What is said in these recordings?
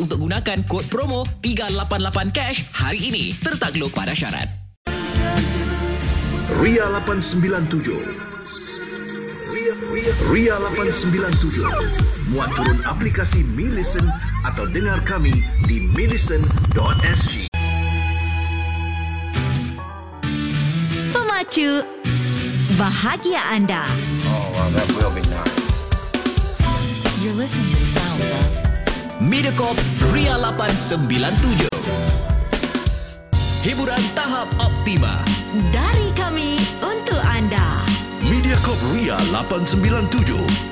untuk gunakan kod promo 388 cash hari ini. Tertakluk pada syarat. Ria 897 Ria, Ria, Ria 897 Muat turun aplikasi Mi Listen atau dengar kami di millicent.sg Pemacu bahagia anda. Oh, well, that will be nice. You're listening to the sounds of Mediacorp Ria 897. Hiburan tahap optima. Dari kami untuk anda. Mediacorp Ria 897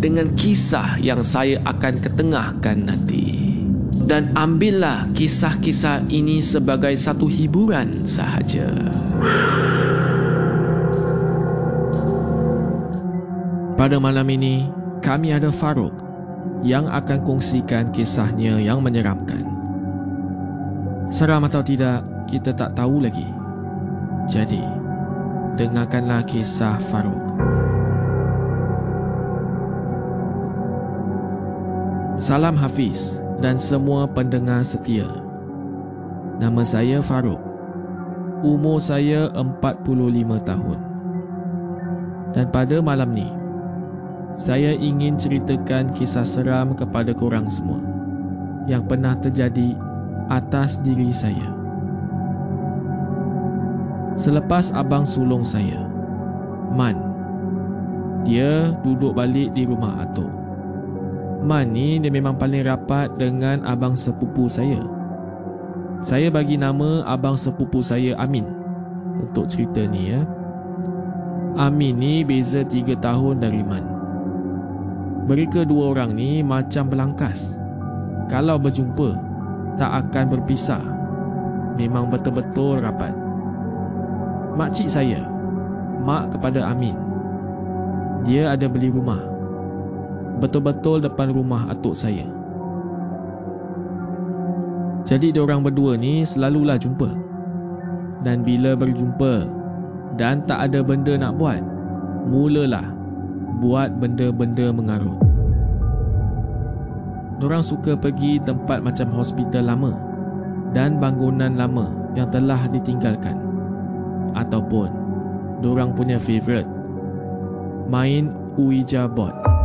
dengan kisah yang saya akan ketengahkan nanti. Dan ambillah kisah-kisah ini sebagai satu hiburan sahaja. Pada malam ini, kami ada Farouk yang akan kongsikan kisahnya yang menyeramkan. Seram atau tidak, kita tak tahu lagi. Jadi, dengarkanlah kisah Farouk. Salam Hafiz dan semua pendengar setia. Nama saya Farouk. Umur saya 45 tahun. Dan pada malam ni, saya ingin ceritakan kisah seram kepada korang semua yang pernah terjadi atas diri saya. Selepas abang sulung saya, Man, dia duduk balik di rumah atuk. Man ni dia memang paling rapat dengan abang sepupu saya. Saya bagi nama abang sepupu saya Amin untuk cerita ni ya. Amin ni beza 3 tahun dari Man. Mereka dua orang ni macam belangkas. Kalau berjumpa, tak akan berpisah. Memang betul-betul rapat. Makcik saya, mak kepada Amin. Dia ada beli rumah. Betul-betul depan rumah atuk saya. Jadi diorang berdua ni selalulah jumpa. Dan bila berjumpa dan tak ada benda nak buat, mulalah buat benda-benda mengarut. Diorang suka pergi tempat macam hospital lama dan bangunan lama yang telah ditinggalkan. Ataupun diorang punya favourite main Ouija board.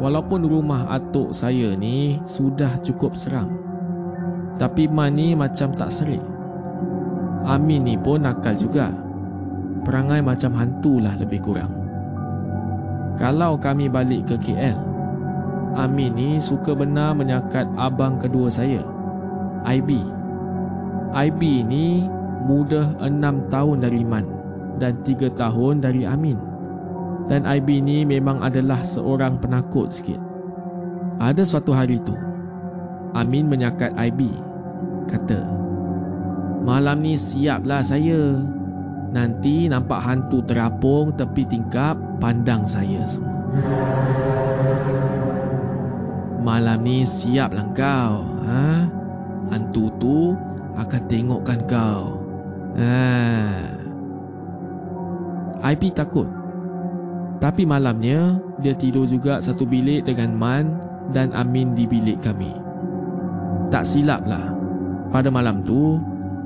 Walaupun rumah atuk saya ni sudah cukup seram. Tapi Man ni macam tak serik. Amin ni pun nakal juga. Perangai macam hantu lah lebih kurang. Kalau kami balik ke KL, Amin ni suka benar menyakat abang kedua saya, IB. IB ni muda 6 tahun dari Man dan 3 tahun dari Amin. Dan IB ni memang adalah seorang penakut sikit. Ada suatu hari tu, Amin menyakat IB. Kata, Malam ni siaplah saya. Nanti nampak hantu terapung tepi tingkap pandang saya semua. Malam ni siaplah kau. Ha? Hantu tu akan tengokkan kau. Ha. IP takut. Tapi malamnya dia tidur juga satu bilik dengan Man dan Amin di bilik kami. Tak silap lah. Pada malam tu,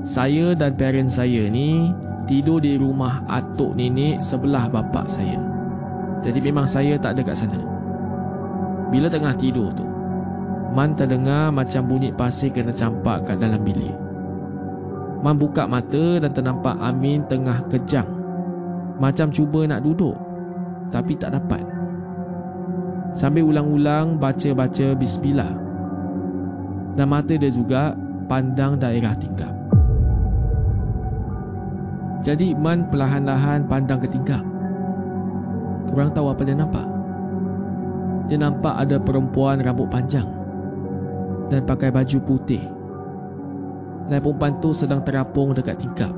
saya dan parent saya ni tidur di rumah atuk nenek sebelah bapa saya. Jadi memang saya tak ada kat sana. Bila tengah tidur tu, Man terdengar macam bunyi pasir kena campak kat dalam bilik. Man buka mata dan ternampak Amin tengah kejang. Macam cuba nak duduk, tapi tak dapat. Sambil ulang-ulang baca-baca bismillah. Dan mata dia juga pandang daerah tingkap. Jadi Man perlahan-lahan pandang ke tingkap. Kurang tahu apa dia nampak. Dia nampak ada perempuan rambut panjang dan pakai baju putih. Dan perempuan tu sedang terapung dekat tingkap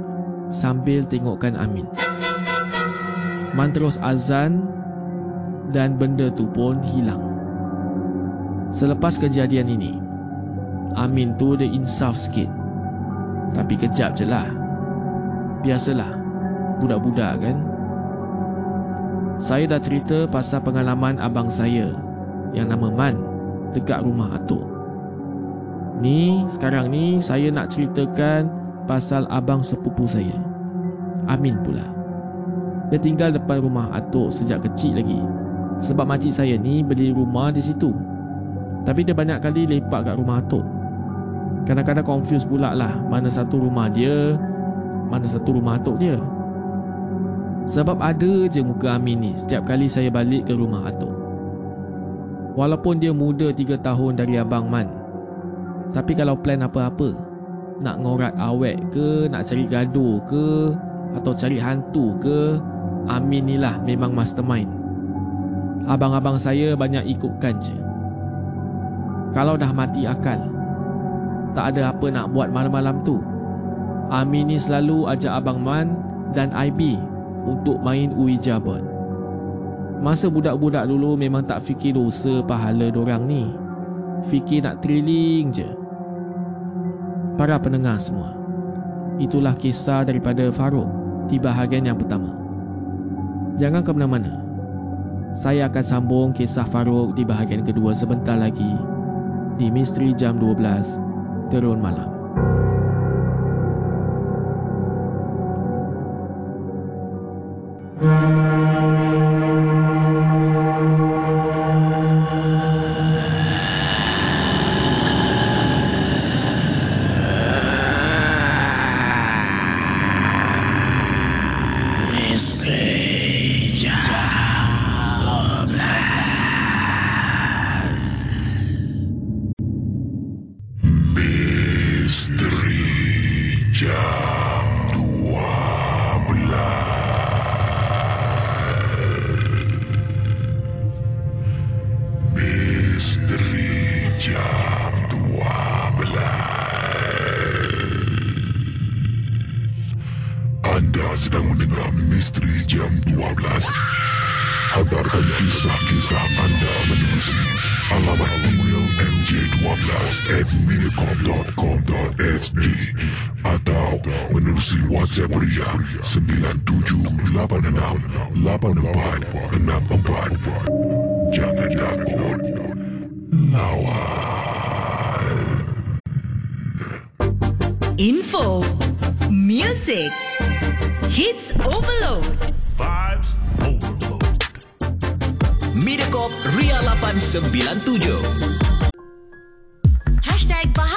sambil tengokkan Amin. Man terus azan dan benda tu pun hilang. Selepas kejadian ini, Amin tu dia insaf sikit. Tapi kejap je lah. Biasalah, budak-budak kan. Saya dah cerita pasal pengalaman abang saya yang nama Man dekat rumah atuk. Ni, sekarang ni saya nak ceritakan pasal abang sepupu saya. Amin pula. Dia tinggal depan rumah atuk sejak kecil lagi. Sebab makcik saya ni beli rumah di situ. Tapi dia banyak kali lepak kat rumah atuk. Kadang-kadang confuse pula lah mana satu rumah dia, mana satu rumah atuk dia. Sebab ada je muka Amin ni setiap kali saya balik ke rumah atuk. Walaupun dia muda 3 tahun dari Abang Man. Tapi kalau plan apa-apa, nak ngorat awet ke, nak cari gaduh ke, atau cari hantu ke, Amin ni lah memang mastermind. Abang-abang saya banyak ikutkan je. Kalau dah mati akal, tak ada apa nak buat malam-malam tu. Amin ni selalu ajak Abang Man dan IB untuk main Ouija board. Masa budak-budak dulu memang tak fikir dosa pahala dorang ni. Fikir nak thrilling je. Para pendengar semua. Itulah kisah daripada Farouk di bahagian yang pertama. Jangan ke mana-mana. Saya akan sambung kisah Farouk di bahagian kedua sebentar lagi di Misteri Jam 12 Terun Malam. Menerusi WhatsApp Ria 97868464. Jangan takut. Lawan. Info, music, hits overload. Vibes Overload. Mediacorp Ria 897. Hashtag bahagia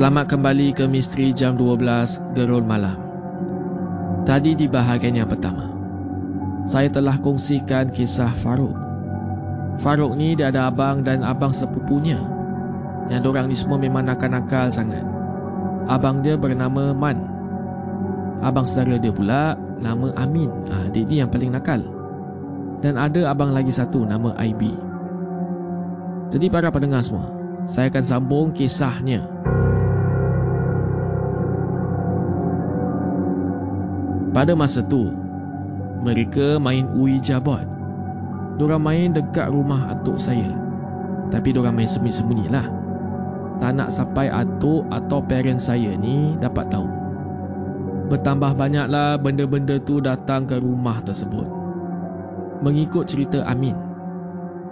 Selamat kembali ke Misteri Jam 12 Gerul Malam. Tadi di bahagian yang pertama, saya telah kongsikan kisah Faruk. Faruk ni dia ada abang dan abang sepupunya. Yang orang ni semua memang nakal-nakal sangat. Abang dia bernama Man. Abang saudara dia pula nama Amin. Ah, dia ni yang paling nakal. Dan ada abang lagi satu nama IB. Jadi para pendengar semua, saya akan sambung kisahnya Pada masa tu, mereka main ui jabot. Diorang main dekat rumah atuk saya. Tapi diorang main sembunyi-sembunyi lah. Tak nak sampai atuk atau parent saya ni dapat tahu. Bertambah banyaklah benda-benda tu datang ke rumah tersebut. Mengikut cerita Amin,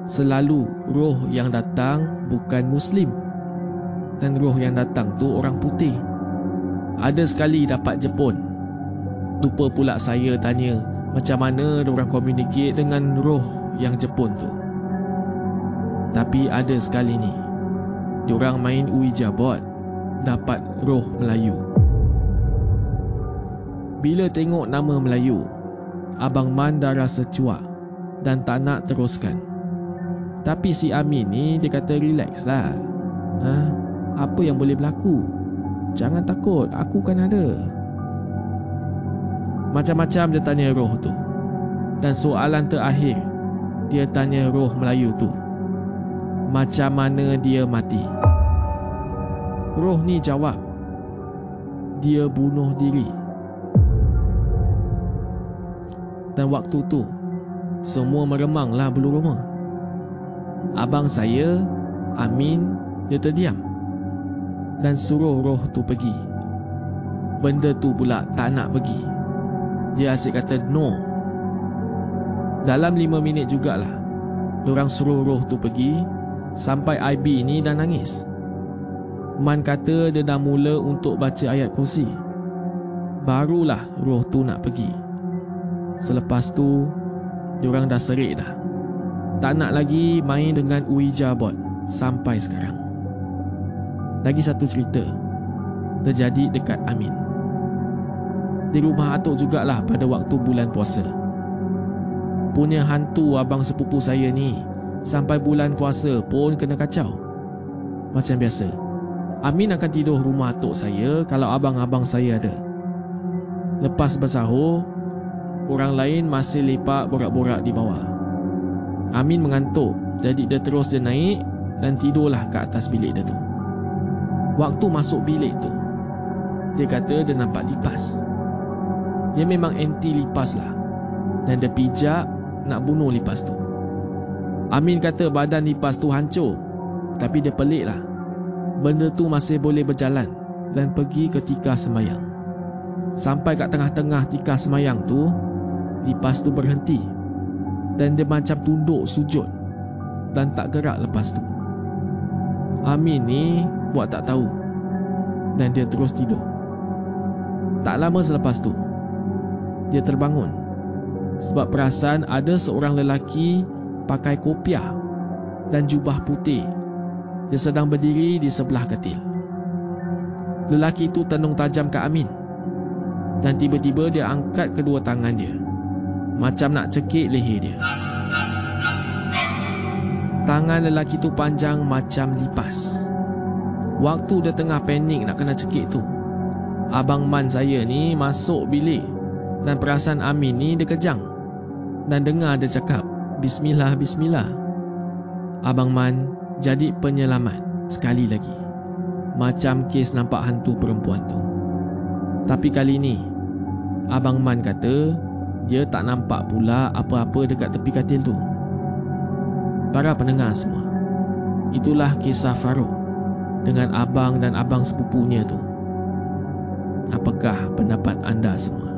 selalu roh yang datang bukan Muslim. Dan roh yang datang tu orang putih. Ada sekali dapat Jepun Lupa pula saya tanya macam mana orang communicate dengan roh yang Jepun tu. Tapi ada sekali ni, diorang main Ouija board dapat roh Melayu. Bila tengok nama Melayu, Abang Man dah rasa cuak dan tak nak teruskan. Tapi si Amin ni dia kata relax lah. Ha? Apa yang boleh berlaku? Jangan takut, aku kan ada. Macam-macam dia tanya roh tu. Dan soalan terakhir Dia tanya roh Melayu tu Macam mana dia mati? Roh ni jawab Dia bunuh diri. Dan waktu tu Semua meremanglah bulu rumah Abang saya Amin Dia terdiam Dan suruh roh tu pergi. Benda tu pula tak nak pergi dia asyik kata no. Dalam lima minit jugalah Diorang suruh roh tu pergi Sampai IB ni dah nangis. Man kata dia dah mula untuk baca ayat kursi. Barulah roh tu nak pergi. Selepas tu Diorang dah serik dah. Tak nak lagi main dengan Ouija board Sampai sekarang. Lagi satu cerita Terjadi dekat Amin di rumah atuk jugalah pada waktu bulan puasa. Punya hantu abang sepupu saya ni sampai bulan puasa pun kena kacau. Macam biasa, Amin akan tidur rumah atuk saya kalau abang-abang saya ada. Lepas bersahur, orang lain masih lepak borak-borak di bawah. Amin mengantuk, jadi dia terus dia naik dan tidurlah ke atas bilik dia tu. Waktu masuk bilik tu, dia kata dia nampak lipas. Dia memang anti lipas lah. Dan dia pijak nak bunuh lipas tu. Amin kata badan lipas tu hancur. Tapi dia pelik lah. Benda tu masih boleh berjalan Dan pergi ke tikar semayang. Sampai kat tengah-tengah tikar semayang tu Lipas tu berhenti. Dan dia macam tunduk sujud Dan tak gerak lepas tu. Amin ni buat tak tahu. Dan dia terus tidur. Tak lama selepas tu dia terbangun sebab perasan ada seorang lelaki pakai kopiah dan jubah putih. Dia sedang berdiri di sebelah katil. Lelaki itu tenung tajam ke Amin. Dan tiba-tiba dia angkat kedua tangan dia. Macam nak cekik leher dia. Tangan lelaki itu panjang macam lipas. Waktu dia tengah panik nak kena cekik tu. Abang Man saya ni masuk bilik dan perasaan Amin ni dia kejang. Dan dengar dia cakap Bismillah, Bismillah. Abang Man jadi penyelamat sekali lagi. Macam kes nampak hantu perempuan tu. Tapi kali ni Abang Man kata Dia tak nampak pula apa-apa dekat tepi katil tu. Para pendengar semua Itulah kisah Farouk Dengan abang dan abang sepupunya tu. Apakah pendapat anda semua?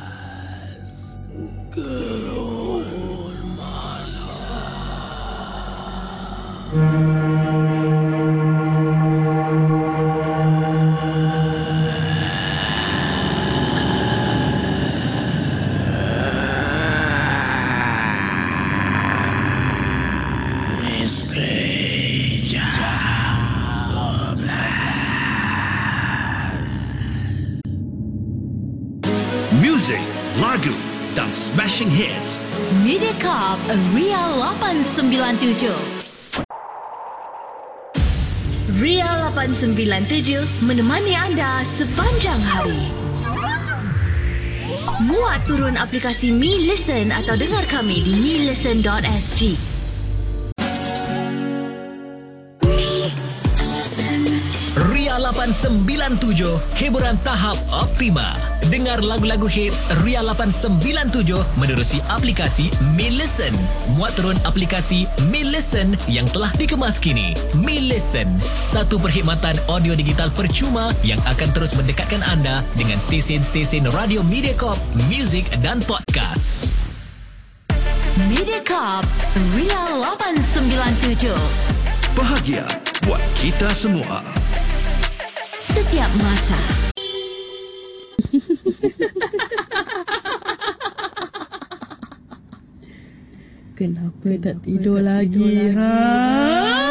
Gerun 897 menemani anda sepanjang hari. Muat turun aplikasi Mi Listen atau dengar kami di milisten.sg. Ria 897, hiburan tahap optima. Dengar lagu-lagu hits Ria 897 menerusi aplikasi Mi Listen. Muat turun aplikasi Mi Listen yang telah dikemas kini. Mi Listen, satu perkhidmatan audio digital percuma yang akan terus mendekatkan anda dengan stesen-stesen radio Mediacorp, muzik dan podcast. Mediacorp Ria 897 Bahagia buat kita semua. setiap masa. Kenapa tak tidur lagi, ha?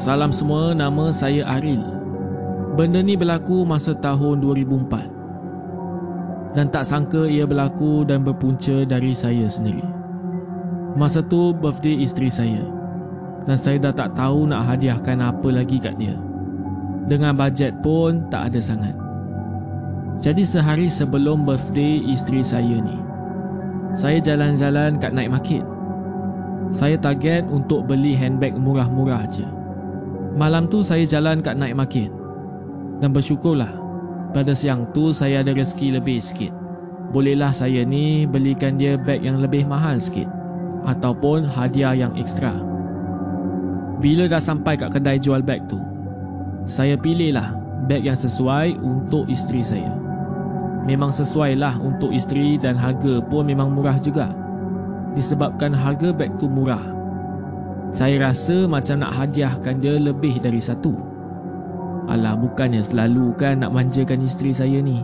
Salam semua, nama saya Aril. Benda ni berlaku masa tahun 2004. Dan tak sangka ia berlaku dan berpunca dari saya sendiri. Masa tu birthday isteri saya. Dan saya dah tak tahu nak hadiahkan apa lagi kat dia. Dengan bajet pun tak ada sangat. Jadi sehari sebelum birthday isteri saya ni Saya jalan-jalan kat night market Saya target untuk beli handbag murah-murah je Malam tu saya jalan kat night market Dan bersyukurlah Pada siang tu saya ada rezeki lebih sikit Bolehlah saya ni belikan dia bag yang lebih mahal sikit Ataupun hadiah yang ekstra Bila dah sampai kat kedai jual bag tu Saya pilihlah bag yang sesuai untuk isteri saya memang sesuai lah untuk isteri dan harga pun memang murah juga. Disebabkan harga beg tu murah. Saya rasa macam nak hadiahkan dia lebih dari satu. Alah bukannya selalu kan nak manjakan isteri saya ni.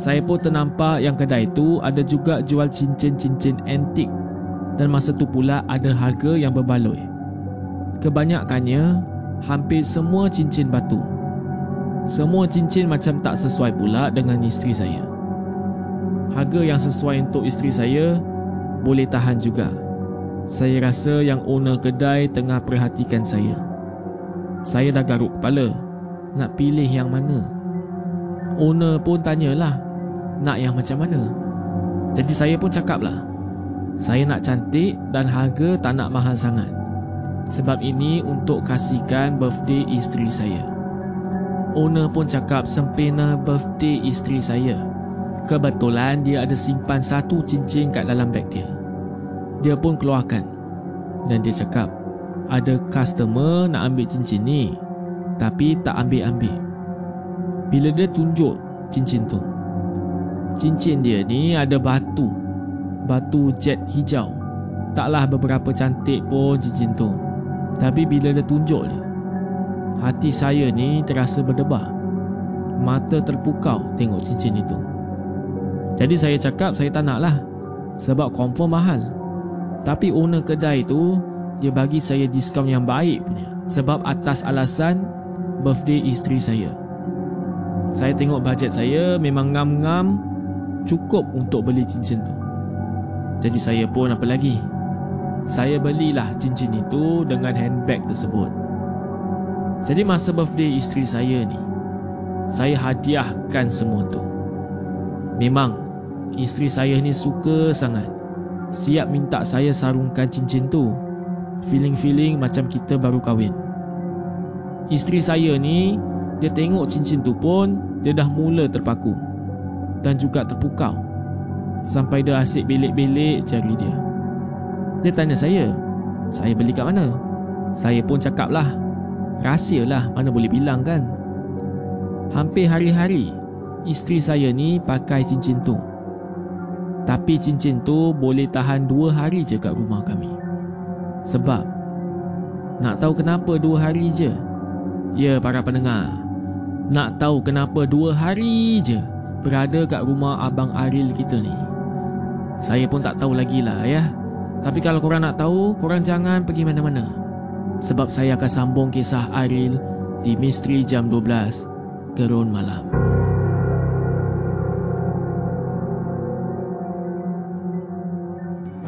Saya pun ternampak yang kedai tu ada juga jual cincin-cincin antik dan masa tu pula ada harga yang berbaloi. Kebanyakannya hampir semua cincin batu. Semua cincin macam tak sesuai pula dengan isteri saya. Harga yang sesuai untuk isteri saya boleh tahan juga. Saya rasa yang owner kedai tengah perhatikan saya. Saya dah garuk kepala nak pilih yang mana. Owner pun tanyalah nak yang macam mana. Jadi saya pun cakaplah. Saya nak cantik dan harga tak nak mahal sangat. Sebab ini untuk kasihkan birthday isteri saya. Owner pun cakap sempena birthday isteri saya. Kebetulan dia ada simpan satu cincin kat dalam beg dia. Dia pun keluarkan. Dan dia cakap, ada customer nak ambil cincin ni. Tapi tak ambil-ambil. Bila dia tunjuk cincin tu. Cincin dia ni ada batu batu jet hijau. Taklah beberapa cantik pun cincin tu. Tapi bila dia tunjuk dia, hati saya ni terasa berdebar. Mata terpukau tengok cincin itu. Jadi saya cakap saya tak nak lah. Sebab confirm mahal. Tapi owner kedai tu, dia bagi saya diskaun yang baik punya. Sebab atas alasan birthday isteri saya. Saya tengok bajet saya memang ngam-ngam cukup untuk beli cincin tu. Jadi saya pun apa lagi? Saya belilah cincin itu dengan handbag tersebut. Jadi masa birthday isteri saya ni, saya hadiahkan semua tu. Memang isteri saya ni suka sangat. Siap minta saya sarungkan cincin tu. Feeling-feeling macam kita baru kahwin. Isteri saya ni, dia tengok cincin tu pun, dia dah mula terpaku. Dan juga terpukau sampai dia asyik belik-belik jari dia. Dia tanya saya, saya beli kat mana? Saya pun cakap lah, rahsia lah mana boleh bilang kan. Hampir hari-hari, isteri saya ni pakai cincin tu. Tapi cincin tu boleh tahan dua hari je kat rumah kami. Sebab, nak tahu kenapa dua hari je? Ya para pendengar, nak tahu kenapa dua hari je berada kat rumah Abang Aril kita ni? Saya pun tak tahu lagi lah ya. Tapi kalau korang nak tahu, korang jangan pergi mana-mana. Sebab saya akan sambung kisah Aril di Misteri Jam 12 Gerun Malam.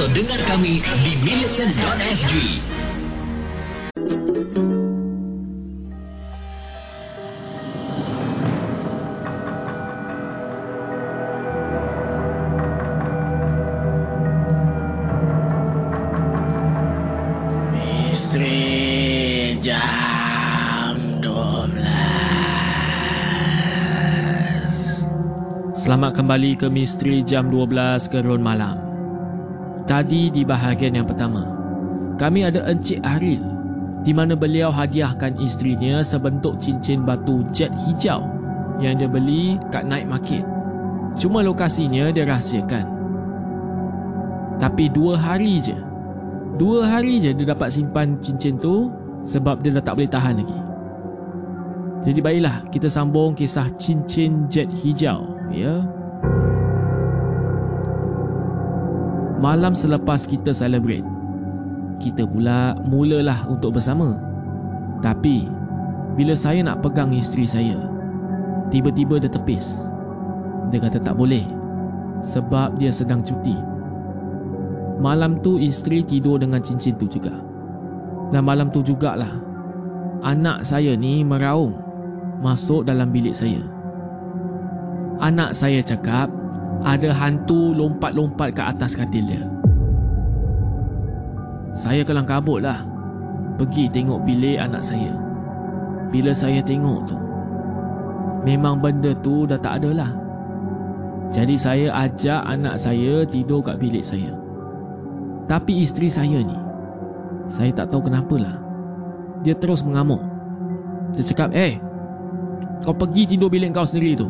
atau dengar kami di millisten.sg. Misteri Jam 12 Selamat kembali ke Misteri Jam 12 Gerun Malam Tadi di bahagian yang pertama Kami ada Encik Aril Di mana beliau hadiahkan isterinya sebentuk cincin batu jet hijau Yang dia beli kat night market Cuma lokasinya dia rahsiakan Tapi dua hari je Dua hari je dia dapat simpan cincin tu sebab dia dah tak boleh tahan lagi. Jadi baiklah kita sambung kisah cincin jet hijau ya. Malam selepas kita celebrate kita pula mulalah untuk bersama. Tapi bila saya nak pegang isteri saya tiba-tiba dia tepis. Dia kata tak boleh sebab dia sedang cuti. Malam tu isteri tidur dengan cincin tu juga. Dan malam tu jugalah anak saya ni meraung masuk dalam bilik saya. Anak saya cakap ada hantu lompat-lompat ke atas katil dia. Saya kelang kabut lah. Pergi tengok bilik anak saya. Bila saya tengok tu, memang benda tu dah tak ada lah. Jadi saya ajak anak saya tidur kat bilik saya. Tapi isteri saya ni, saya tak tahu kenapalah. Dia terus mengamuk. Dia cakap, eh, kau pergi tidur bilik kau sendiri tu.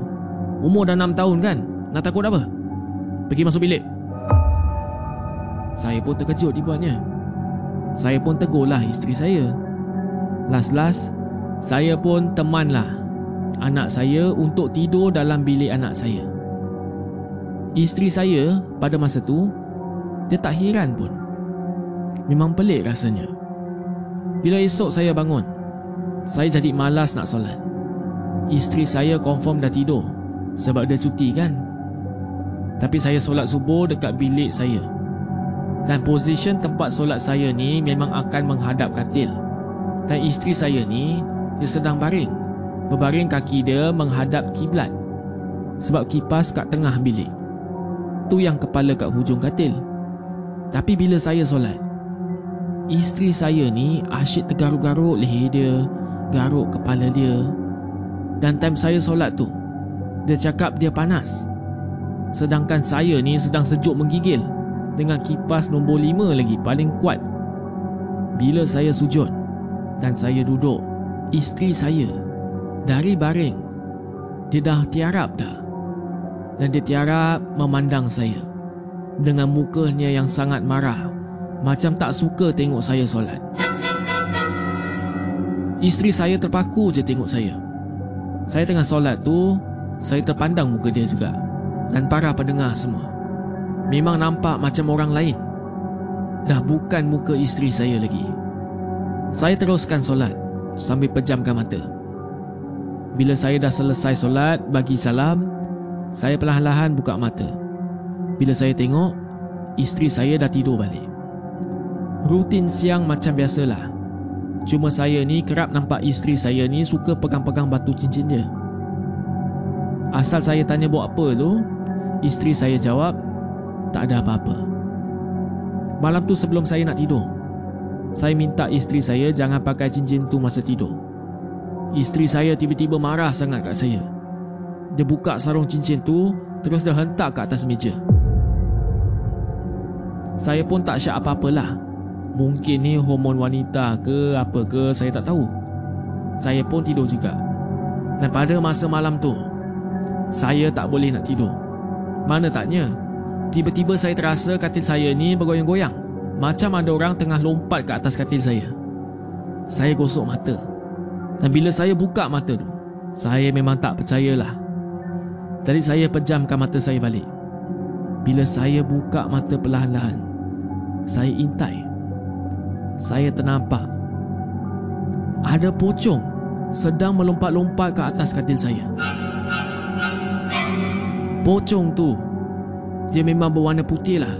Umur dah 6 tahun kan? Nak takut apa? Pergi masuk bilik. Saya pun terkejut dibuatnya. Saya pun tegurlah isteri saya. Las-las, saya pun temanlah anak saya untuk tidur dalam bilik anak saya. Isteri saya pada masa tu, dia tak heran pun. Memang pelik rasanya. Bila esok saya bangun, saya jadi malas nak solat. Isteri saya confirm dah tidur sebab dia cuti kan. Tapi saya solat subuh dekat bilik saya. Dan posisi tempat solat saya ni memang akan menghadap katil. Dan isteri saya ni dia sedang baring. Berbaring kaki dia menghadap kiblat. Sebab kipas kat tengah bilik. Tu yang kepala kat hujung katil. Tapi bila saya solat, isteri saya ni asyik tergaruk-garuk leher dia, garuk kepala dia. Dan time saya solat tu, dia cakap dia panas. Sedangkan saya ni sedang sejuk menggigil dengan kipas nombor lima lagi paling kuat. Bila saya sujud dan saya duduk, isteri saya dari baring dia dah tiarap dah. Dan dia tiarap memandang saya dengan mukanya yang sangat marah macam tak suka tengok saya solat. Isteri saya terpaku je tengok saya. Saya tengah solat tu, saya terpandang muka dia juga dan para pendengar semua. Memang nampak macam orang lain. Dah bukan muka isteri saya lagi. Saya teruskan solat sambil pejamkan mata. Bila saya dah selesai solat bagi salam, saya perlahan-lahan buka mata. Bila saya tengok, isteri saya dah tidur balik. Rutin siang macam biasalah. Cuma saya ni kerap nampak isteri saya ni suka pegang-pegang batu cincin dia. Asal saya tanya buat apa tu, isteri saya jawab, tak ada apa-apa. Malam tu sebelum saya nak tidur, saya minta isteri saya jangan pakai cincin tu masa tidur. Isteri saya tiba-tiba marah sangat kat saya. Dia buka sarung cincin tu, terus dia hentak ke atas meja. Saya pun tak syak apa-apalah. Mungkin ni hormon wanita ke apa ke saya tak tahu. Saya pun tidur juga. Dan pada masa malam tu, saya tak boleh nak tidur. Mana taknya, tiba-tiba saya terasa katil saya ni bergoyang-goyang. Macam ada orang tengah lompat ke atas katil saya. Saya gosok mata. Dan bila saya buka mata tu, saya memang tak percayalah. Jadi saya pejamkan mata saya balik. Bila saya buka mata perlahan-lahan, saya intai saya ternampak ada pocong sedang melompat-lompat ke atas katil saya. Pocong tu dia memang berwarna putih lah.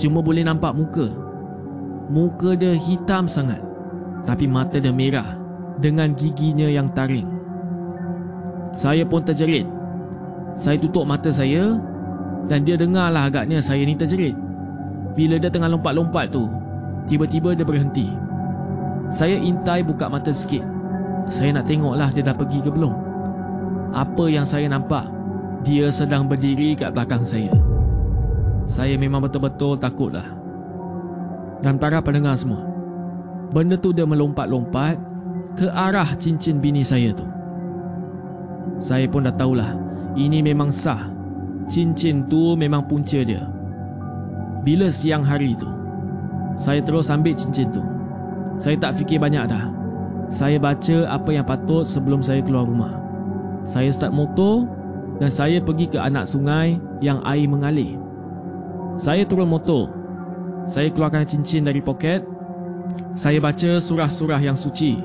Cuma boleh nampak muka. Muka dia hitam sangat. Tapi mata dia merah dengan giginya yang taring. Saya pun terjerit. Saya tutup mata saya dan dia dengarlah agaknya saya ni terjerit. Bila dia tengah lompat-lompat tu, Tiba-tiba dia berhenti. Saya intai buka mata sikit. Saya nak tengoklah dia dah pergi ke belum. Apa yang saya nampak, dia sedang berdiri kat belakang saya. Saya memang betul-betul takutlah. Dan para pendengar semua, benda tu dia melompat-lompat ke arah cincin bini saya tu. Saya pun dah tahulah, ini memang sah. Cincin tu memang punca dia. Bila siang hari tu, saya terus ambil cincin tu. Saya tak fikir banyak dah. Saya baca apa yang patut sebelum saya keluar rumah. Saya start motor dan saya pergi ke anak sungai yang air mengalir. Saya turun motor. Saya keluarkan cincin dari poket. Saya baca surah-surah yang suci.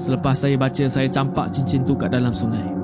Selepas saya baca, saya campak cincin tu kat dalam sungai.